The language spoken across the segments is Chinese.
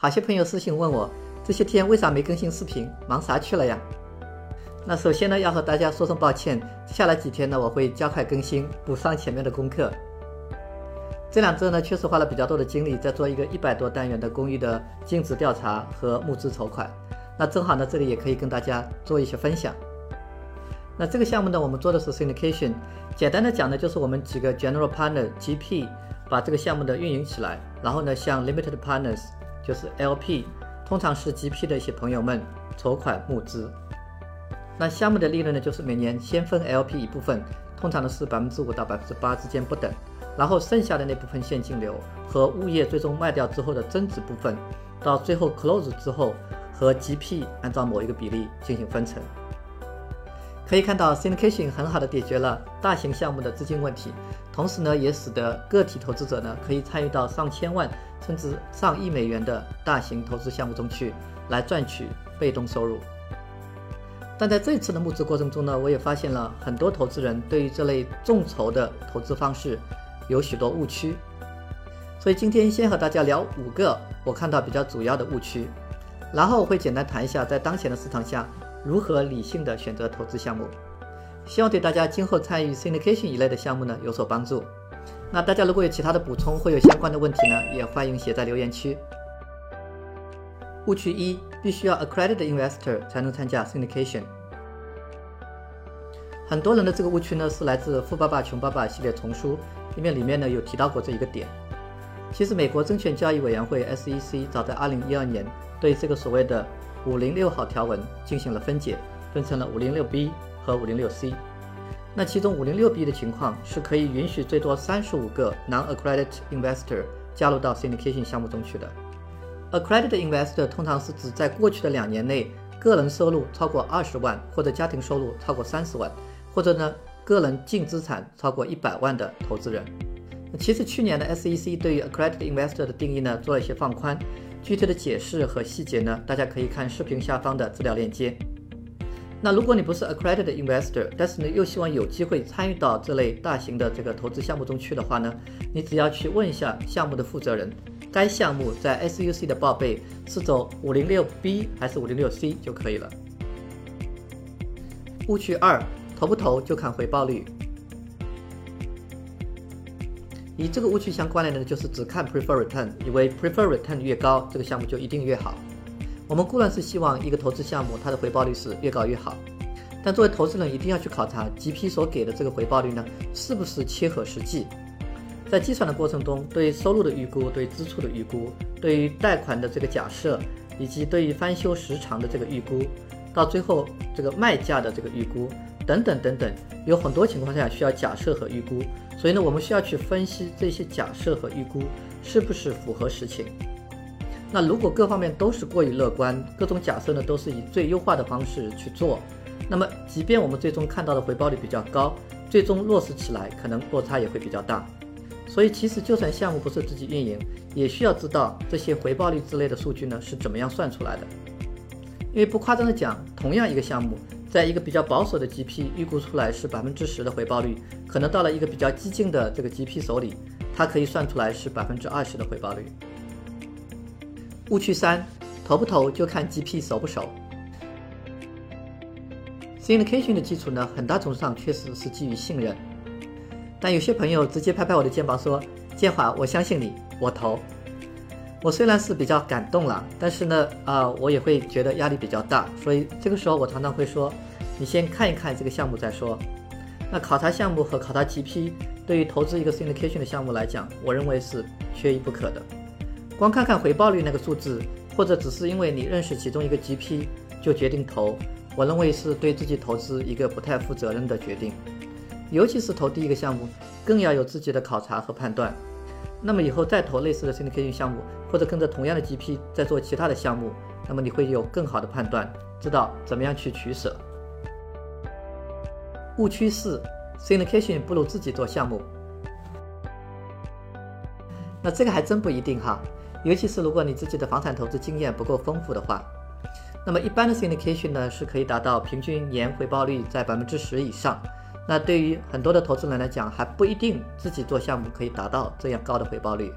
好些朋友私信问我，这些天为啥没更新视频？忙啥去了呀？那首先呢，要和大家说声抱歉，接下来几天呢，我会加快更新，补上前面的功课。这两周呢，确实花了比较多的精力，在做一个一百多单元的公寓的尽职调查和募资筹款。那正好呢，这里也可以跟大家做一些分享。那这个项目呢，我们做的是 syndication，简单的讲呢，就是我们几个 general partner GP 把这个项目的运营起来，然后呢，向 limited partners 就是 LP，通常是 GP 的一些朋友们筹款募资。那项目的利润呢，就是每年先分 LP 一部分，通常呢是百分之五到百分之八之间不等。然后剩下的那部分现金流和物业最终卖掉之后的增值部分，到最后 close 之后和 GP 按照某一个比例进行分成。可以看到，syndication 很好的解决了大型项目的资金问题，同时呢，也使得个体投资者呢可以参与到上千万甚至上亿美元的大型投资项目中去，来赚取被动收入。但在这次的募资过程中呢，我也发现了很多投资人对于这类众筹的投资方式。有许多误区，所以今天先和大家聊五个我看到比较主要的误区，然后会简单谈一下在当前的市场下如何理性的选择投资项目，希望对大家今后参与 syndication 一类的项目呢有所帮助。那大家如果有其他的补充或有相关的问题呢，也欢迎写在留言区。误区一：必须要 accredited investor 才能参加 syndication。很多人的这个误区呢是来自《富爸爸穷爸爸》系列丛书。因为里面呢有提到过这一个点，其实美国证券交易委员会 SEC 早在2012年对这个所谓的506号条文进行了分解，分成了 506B 和 506C。那其中 506B 的情况是可以允许最多35个 non-accredited investor 加入到 syndication 项目中去的。accredited investor 通常是指在过去的两年内个人收入超过20万，或者家庭收入超过30万，或者呢。个人净资产超过一百万的投资人。其实去年的 SEC 对于 accredited investor 的定义呢做了一些放宽，具体的解释和细节呢，大家可以看视频下方的资料链接。那如果你不是 accredited investor，但是呢又希望有机会参与到这类大型的这个投资项目中去的话呢，你只要去问一下项目的负责人，该项目在 SUC 的报备是走 506B 还是 506C 就可以了。误区二。投不投就看回报率，与这个误区相关联的呢，就是只看 prefer return，以为 prefer return 越高，这个项目就一定越好。我们固然是希望一个投资项目它的回报率是越高越好，但作为投资人一定要去考察 GP 所给的这个回报率呢，是不是切合实际。在计算的过程中，对收入的预估、对支出的预估、对于贷款的这个假设，以及对于翻修时长的这个预估，到最后这个卖价的这个预估。等等等等，有很多情况下需要假设和预估，所以呢，我们需要去分析这些假设和预估是不是符合实情。那如果各方面都是过于乐观，各种假设呢都是以最优化的方式去做，那么即便我们最终看到的回报率比较高，最终落实起来可能落差也会比较大。所以其实就算项目不是自己运营，也需要知道这些回报率之类的数据呢是怎么样算出来的。因为不夸张的讲，同样一个项目。在一个比较保守的 GP 预估出来是百分之十的回报率，可能到了一个比较激进的这个 GP 手里，它可以算出来是百分之二十的回报率。误区三，投不投就看 GP 熟不熟。Syndication 的基础呢，很大程度上确实是基于信任，但有些朋友直接拍拍我的肩膀说：“建华，我相信你，我投。”我虽然是比较感动了，但是呢，啊，我也会觉得压力比较大，所以这个时候我常常会说，你先看一看这个项目再说。那考察项目和考察 GP 对于投资一个 syndication 的项目来讲，我认为是缺一不可的。光看看回报率那个数字，或者只是因为你认识其中一个 GP 就决定投，我认为是对自己投资一个不太负责任的决定。尤其是投第一个项目，更要有自己的考察和判断。那么以后再投类似的 syndication 项目，或者跟着同样的 GP 再做其他的项目，那么你会有更好的判断，知道怎么样去取舍。误区四，syndication 不如自己做项目。那这个还真不一定哈，尤其是如果你自己的房产投资经验不够丰富的话。那么一般的 syndication 呢，是可以达到平均年回报率在百分之十以上。那对于很多的投资人来讲，还不一定自己做项目可以达到这样高的回报率，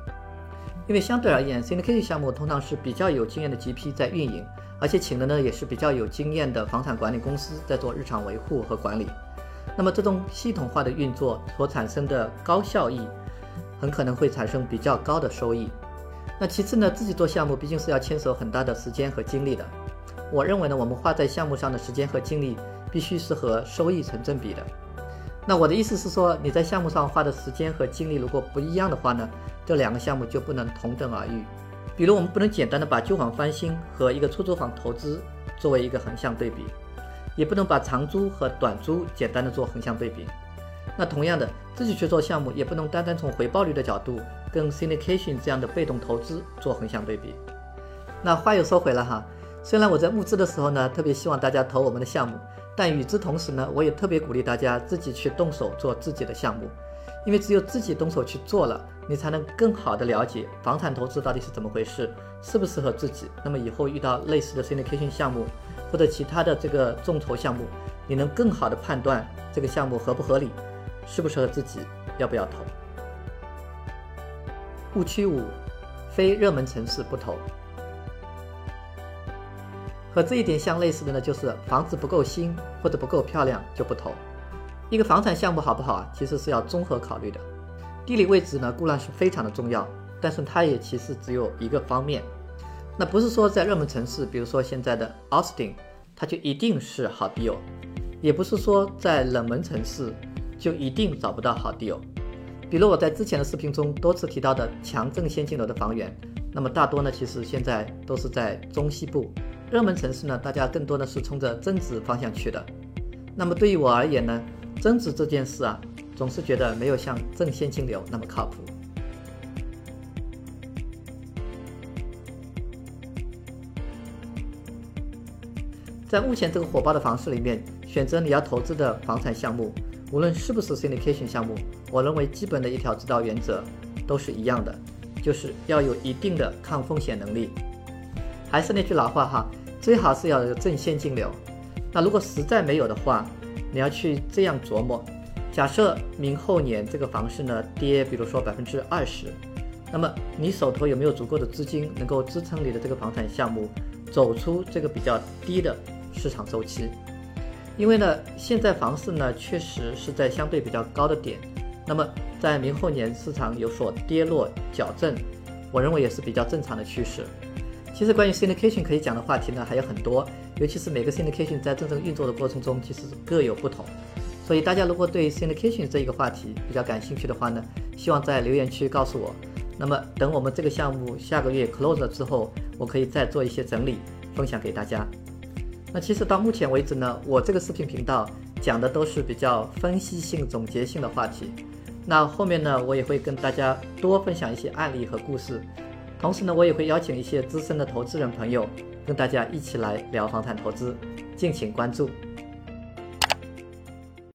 因为相对而言，syndication 项目通常是比较有经验的 GP 在运营，而且请的呢也是比较有经验的房产管理公司在做日常维护和管理。那么这种系统化的运作所产生的高效益，很可能会产生比较高的收益。那其次呢，自己做项目毕竟是要牵手很大的时间和精力的。我认为呢，我们花在项目上的时间和精力必须是和收益成正比的。那我的意思是说，你在项目上花的时间和精力如果不一样的话呢，这两个项目就不能同等而语。比如，我们不能简单的把旧房翻新和一个出租房投资作为一个横向对比。也不能把长租和短租简单的做横向对比。那同样的，自己去做项目，也不能单单从回报率的角度跟 syndication 这样的被动投资做横向对比。那话又说回来哈，虽然我在募资的时候呢，特别希望大家投我们的项目，但与之同时呢，我也特别鼓励大家自己去动手做自己的项目，因为只有自己动手去做了，你才能更好的了解房产投资到底是怎么回事，适不适合自己。那么以后遇到类似的 syndication 项目，或者其他的这个众筹项目，你能更好的判断这个项目合不合理，适不适合自己，要不要投？误区五，非热门城市不投。和这一点相类似的呢，就是房子不够新或者不够漂亮就不投。一个房产项目好不好啊，其实是要综合考虑的。地理位置呢固然是非常的重要，但是它也其实只有一个方面。那不是说在热门城市，比如说现在的 Austin，它就一定是好 deal，也不是说在冷门城市就一定找不到好 deal。比如我在之前的视频中多次提到的强震先进楼的房源，那么大多呢其实现在都是在中西部热门城市呢，大家更多的是冲着增值方向去的。那么对于我而言呢，增值这件事啊，总是觉得没有像正现金流那么靠谱。在目前这个火爆的房市里面，选择你要投资的房产项目，无论是不是 syndication 项目，我认为基本的一条指导原则都是一样的，就是要有一定的抗风险能力。还是那句老话哈，最好是要有正现金流。那如果实在没有的话，你要去这样琢磨：假设明后年这个房市呢跌，比如说百分之二十，那么你手头有没有足够的资金能够支撑你的这个房产项目走出这个比较低的？市场周期，因为呢，现在房市呢确实是在相对比较高的点，那么在明后年市场有所跌落矫正，我认为也是比较正常的趋势。其实关于 syndication 可以讲的话题呢还有很多，尤其是每个 syndication 在真正运作的过程中，其实各有不同。所以大家如果对 syndication 这一个话题比较感兴趣的话呢，希望在留言区告诉我。那么等我们这个项目下个月 close 了之后，我可以再做一些整理，分享给大家。那其实到目前为止呢，我这个视频频道讲的都是比较分析性、总结性的话题。那后面呢，我也会跟大家多分享一些案例和故事，同时呢，我也会邀请一些资深的投资人朋友跟大家一起来聊房产投资，敬请关注。